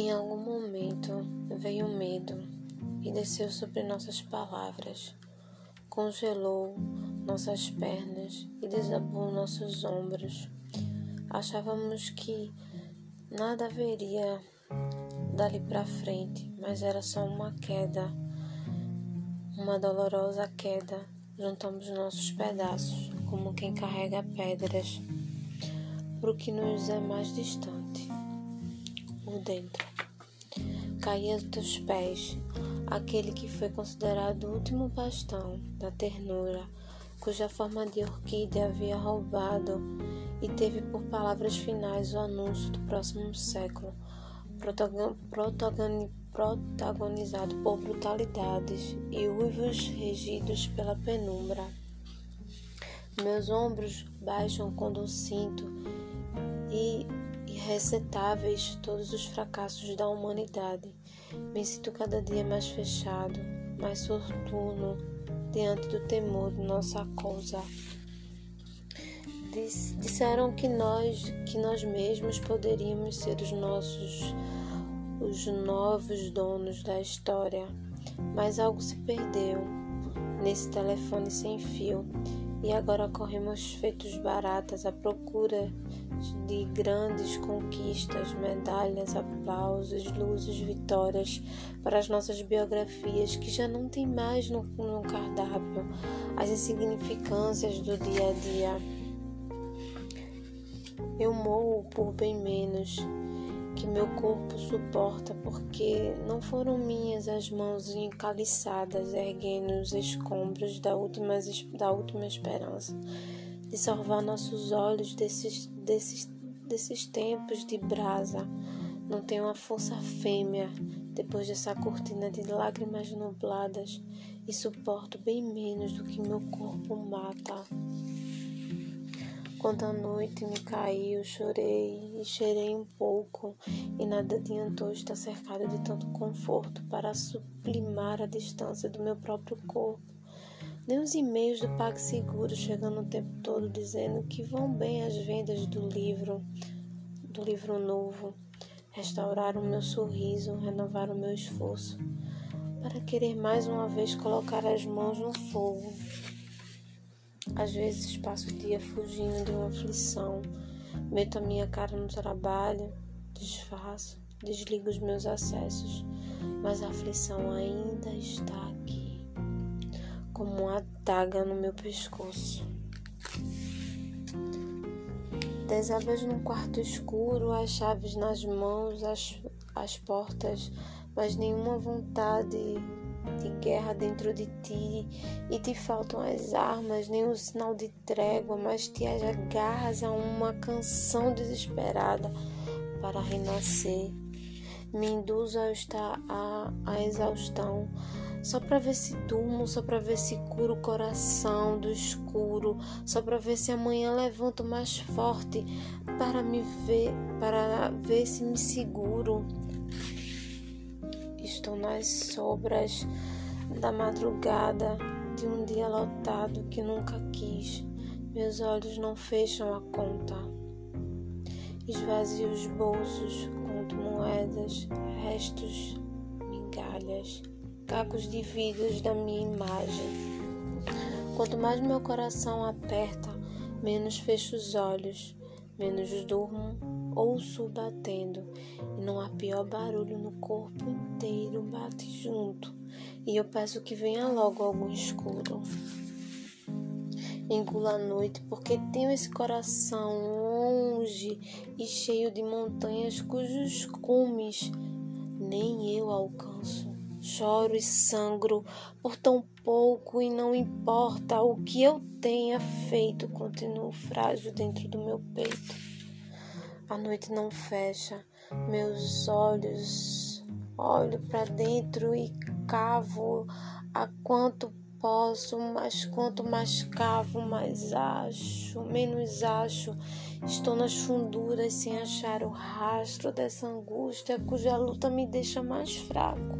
Em algum momento veio o medo e desceu sobre nossas palavras, congelou nossas pernas e desabou nossos ombros. Achávamos que nada haveria dali para frente, mas era só uma queda, uma dolorosa queda. Juntamos nossos pedaços, como quem carrega pedras, para o que nos é mais distante, por dentro. Caía aos teus pés, aquele que foi considerado o último bastão da ternura, cuja forma de orquídea havia roubado e teve por palavras finais o anúncio do próximo século, protagonizado por brutalidades e uivos regidos pela penumbra. Meus ombros baixam quando sinto e irrecetáveis todos os fracassos da humanidade. Me sinto cada dia mais fechado, mais sortuno diante do temor de nossa causa. Disseram que nós, que nós mesmos poderíamos ser os nossos, os novos donos da história, mas algo se perdeu nesse telefone sem fio e agora corremos feitos baratas à procura de grandes conquistas, medalhas, aplausos, luzes, vitórias para as nossas biografias que já não tem mais no, no cardápio as insignificâncias do dia a dia. Eu morro por bem menos que meu corpo suporta, porque não foram minhas as mãos encaliçadas erguendo os escombros da última, da última esperança, de salvar nossos olhos desses, desses, desses tempos de brasa. Não tenho a força fêmea depois dessa cortina de lágrimas nubladas e suporto bem menos do que meu corpo mata. Quando a noite me caiu, chorei e cheirei um pouco, e nada adiantou estar cercado de tanto conforto para sublimar a distância do meu próprio corpo. Nem os e-mails do PagSeguro chegando o tempo todo dizendo que vão bem as vendas do livro, do livro novo, restauraram o meu sorriso, renovaram o meu esforço, para querer mais uma vez colocar as mãos no fogo. Às vezes passo o dia fugindo de uma aflição, meto a minha cara no trabalho, desfaço, desligo os meus acessos, mas a aflição ainda está aqui, como uma adaga no meu pescoço. Desabas num quarto escuro, as chaves nas mãos, as, as portas, mas nenhuma vontade de guerra dentro de ti e te faltam as armas, o sinal de trégua, mas te agarras a uma canção desesperada para renascer. Me induz a estar a, a exaustão, só para ver se durmo, só para ver se curo o coração do escuro, só para ver se amanhã levanto mais forte para me ver, para ver se me seguro estou nas sobras da madrugada de um dia lotado que nunca quis. Meus olhos não fecham a conta. Esvazio os bolsos, conto moedas, restos, migalhas, cacos de da minha imagem. Quanto mais meu coração aperta, menos fecho os olhos, menos durmo ouço batendo, e não há pior barulho no corpo inteiro bate junto, e eu peço que venha logo algum escuro. Engula a noite, porque tenho esse coração longe e cheio de montanhas cujos cumes nem eu alcanço. Choro e sangro por tão pouco e não importa o que eu tenha feito, continuo frágil dentro do meu peito. A noite não fecha, meus olhos olho para dentro e cavo a quanto posso, mas quanto mais cavo, mais acho, menos acho. Estou nas funduras sem achar o rastro dessa angústia cuja luta me deixa mais fraco.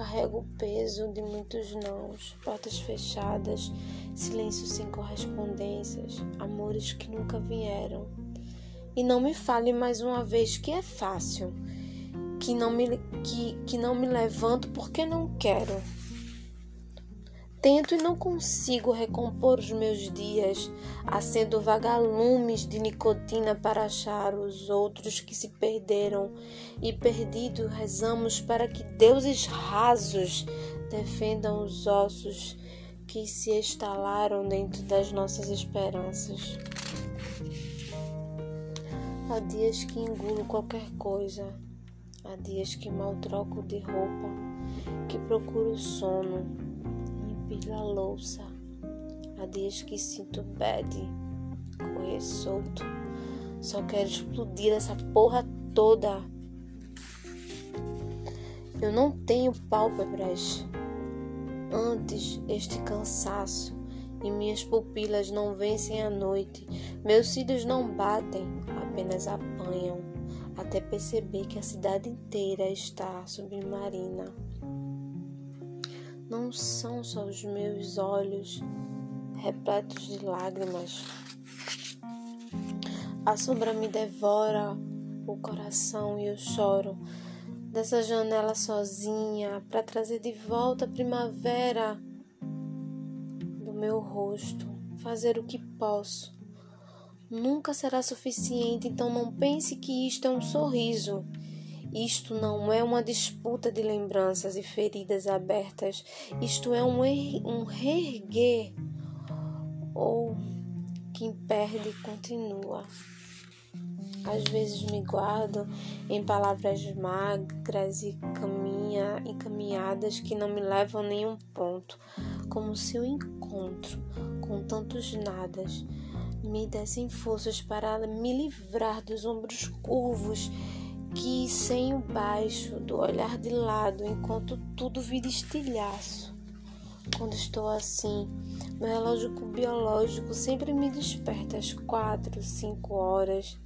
Carrego o peso de muitos nãos, portas fechadas, silêncio sem correspondências, amores que nunca vieram. E não me fale mais uma vez que é fácil, que não me, que, que não me levanto porque não quero. Tento e não consigo recompor os meus dias, acendo vagalumes de nicotina para achar os outros que se perderam, e perdido rezamos para que deuses rasos defendam os ossos que se estalaram dentro das nossas esperanças. Há dias que engulo qualquer coisa, há dias que mal troco de roupa, que procuro sono empilho a louça. Há dias que sinto bad, correr solto. Só quero explodir essa porra toda. Eu não tenho pálpebras. Antes, este cansaço e minhas pupilas não vencem a noite. Meus cílios não batem, apenas apanham, até perceber que a cidade inteira está submarina não são só os meus olhos repletos de lágrimas. A sombra me devora o coração e eu choro dessa janela sozinha para trazer de volta a primavera do meu rosto, fazer o que posso. Nunca será suficiente, então não pense que isto é um sorriso isto não é uma disputa de lembranças e feridas abertas, isto é um, er um reerguer, ou quem perde continua. Às vezes me guardo em palavras magras e caminha encaminhadas que não me levam a nenhum ponto, como se o encontro com tantos nadas me dessem forças para me livrar dos ombros curvos que sem o baixo do olhar de lado, enquanto tudo vira estilhaço. Quando estou assim, meu relógio biológico sempre me desperta às quatro, cinco horas.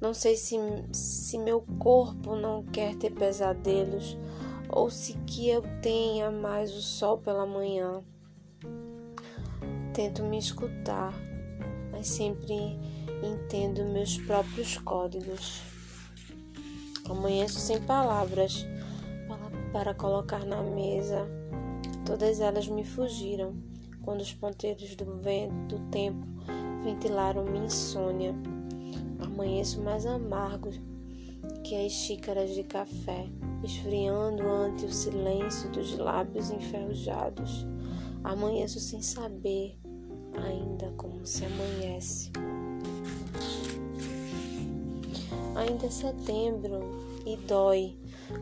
Não sei se, se meu corpo não quer ter pesadelos ou se que eu tenha mais o sol pela manhã. Tento me escutar, mas sempre entendo meus próprios códigos. Amanheço sem palavras para colocar na mesa. Todas elas me fugiram quando os ponteiros do vento do tempo ventilaram minha insônia. Amanheço mais amargo que as xícaras de café, esfriando ante o silêncio dos lábios enferrujados. Amanheço sem saber ainda como se amanhece. Ainda é setembro e dói,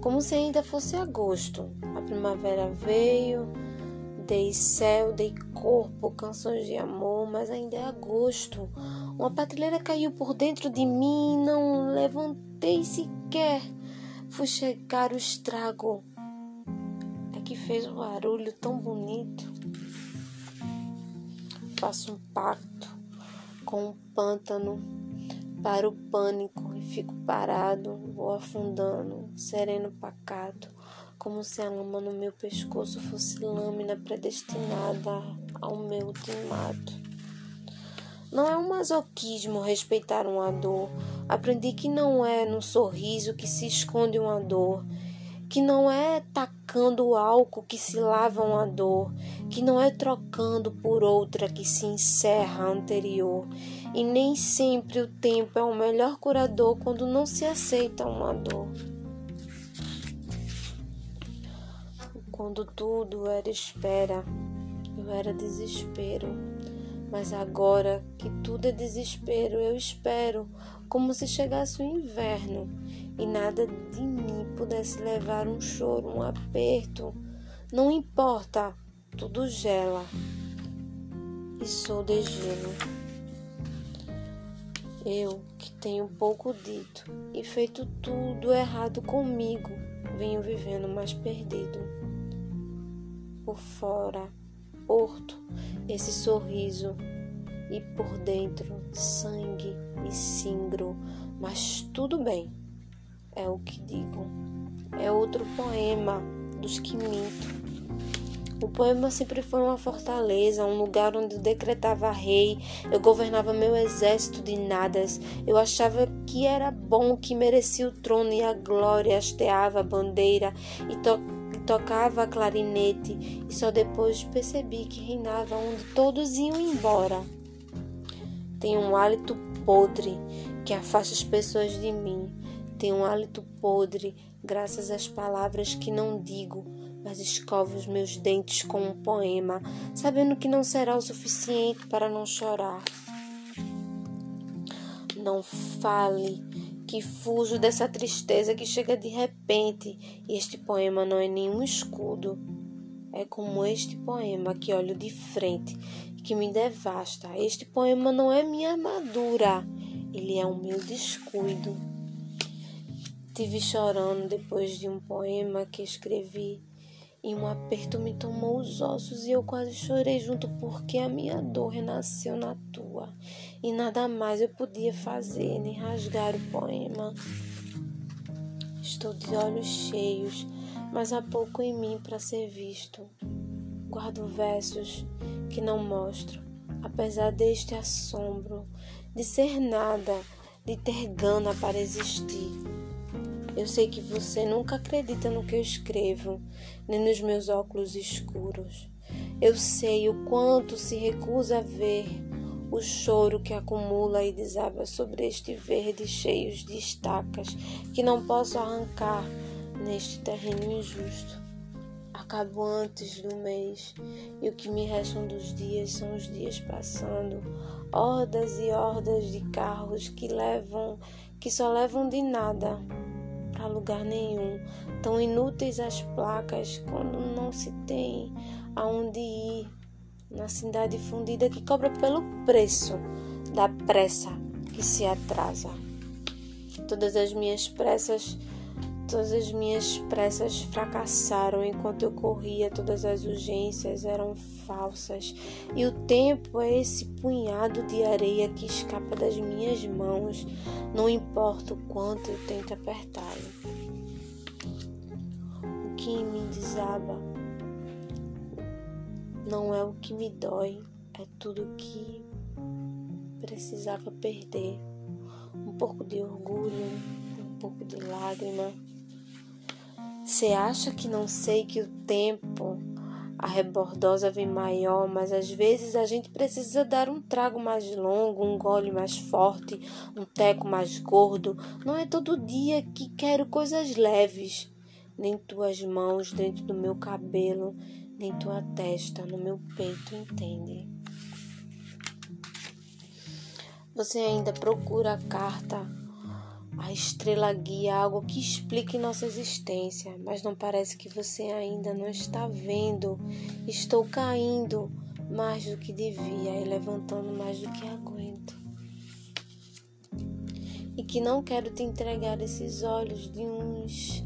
como se ainda fosse agosto. A primavera veio, dei céu, dei corpo, canções de amor, mas ainda é agosto. Uma prateleira caiu por dentro de mim, não levantei sequer. Fui chegar o estrago. É que fez um barulho tão bonito. Faço um pacto com o pântano para o pânico e fico parado, vou afundando, sereno pacato, como se a lama no meu pescoço fosse lâmina predestinada ao meu ultimato. Não é um masoquismo respeitar uma dor. Aprendi que não é no sorriso que se esconde uma dor, que não é tacando álcool que se lava uma dor, que não é trocando por outra que se encerra a anterior e nem sempre o tempo é o melhor curador quando não se aceita uma dor. Quando tudo era espera, eu era desespero. Mas agora que tudo é desespero, eu espero, como se chegasse o inverno e nada de mim pudesse levar um choro, um aperto. Não importa, tudo gela e sou de gelo. Eu, que tenho pouco dito e feito tudo errado comigo, venho vivendo mais perdido. Por fora, porto, esse sorriso, e por dentro, sangue e cingro, mas tudo bem, é o que digo. É outro poema dos que minto. O poema sempre foi uma fortaleza, um lugar onde eu decretava rei, eu governava meu exército de nadas. Eu achava que era bom, que merecia o trono e a glória, hasteava a bandeira e, to tocava clarinete. E só depois percebi que reinava onde todos iam embora. Tem um hálito podre que afasta as pessoas de mim. Tem um hálito podre graças às palavras que não digo mas escovo os meus dentes com um poema, sabendo que não será o suficiente para não chorar. Não fale que fujo dessa tristeza que chega de repente, e este poema não é nenhum escudo. É como este poema que olho de frente e que me devasta. Este poema não é minha armadura, ele é o meu descuido. Tive chorando depois de um poema que escrevi e um aperto me tomou os ossos e eu quase chorei junto porque a minha dor renasceu na tua e nada mais eu podia fazer nem rasgar o poema. Estou de olhos cheios, mas há pouco em mim para ser visto. Guardo versos que não mostro, apesar deste assombro de ser nada, de ter gana para existir. Eu sei que você nunca acredita no que eu escrevo, nem nos meus óculos escuros. Eu sei o quanto se recusa a ver o choro que acumula e desaba sobre este verde cheio de estacas que não posso arrancar neste terreno injusto. Acabo antes do mês e o que me restam dos dias são os dias passando, hordas e hordas de carros que levam, que só levam de nada a lugar nenhum. Tão inúteis as placas quando não se tem aonde ir. Na cidade fundida que cobra pelo preço da pressa que se atrasa. Todas as minhas pressas Todas as minhas pressas fracassaram enquanto eu corria, todas as urgências eram falsas, e o tempo é esse punhado de areia que escapa das minhas mãos, não importa o quanto eu tento apertá-lo. O que me desaba não é o que me dói, é tudo que precisava perder. Um pouco de orgulho, um pouco de lágrima você acha que não sei que o tempo, a rebordosa vem maior, mas às vezes a gente precisa dar um trago mais longo, um gole mais forte, um teco mais gordo. Não é todo dia que quero coisas leves, nem tuas mãos dentro do meu cabelo, nem tua testa no meu peito, entende? Você ainda procura a carta a estrela guia algo que explique nossa existência, mas não parece que você ainda não está vendo. Estou caindo mais do que devia e levantando mais do que aguento. E que não quero te entregar esses olhos de uns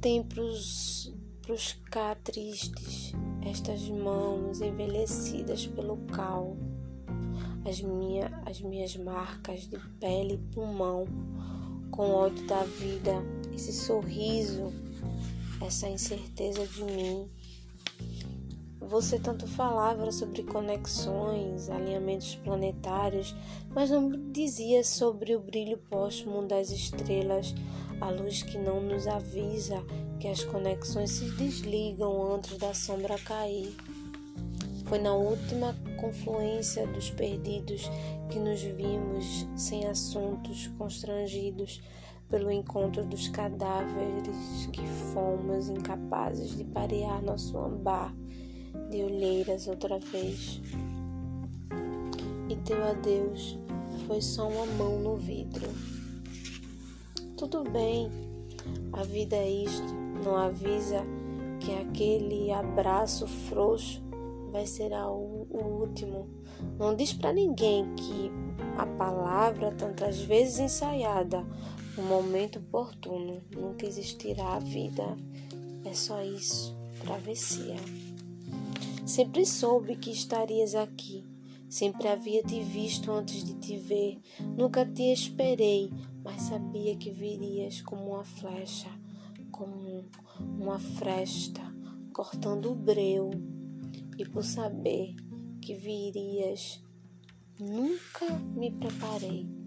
tempos pros cá tristes, estas mãos envelhecidas pelo cal, as, minha, as minhas marcas de pele e pulmão com ódio da vida, esse sorriso, essa incerteza de mim. Você tanto falava sobre conexões, alinhamentos planetários, mas não dizia sobre o brilho póstumo das estrelas, a luz que não nos avisa que as conexões se desligam antes da sombra cair. Foi na última confluência dos perdidos que nos vimos sem assuntos, constrangidos pelo encontro dos cadáveres que fomos incapazes de parear nosso ambar de olheiras outra vez. E teu adeus foi só uma mão no vidro. Tudo bem, a vida é isto, não avisa que aquele abraço frouxo vai ser o, o último. Não diz para ninguém que a palavra, tantas vezes ensaiada, no momento oportuno, nunca existirá a vida. É só isso, travessia. Sempre soube que estarias aqui. Sempre havia te visto antes de te ver. Nunca te esperei, mas sabia que virias como uma flecha, como uma fresta, cortando o breu o saber que virias. Nunca me preparei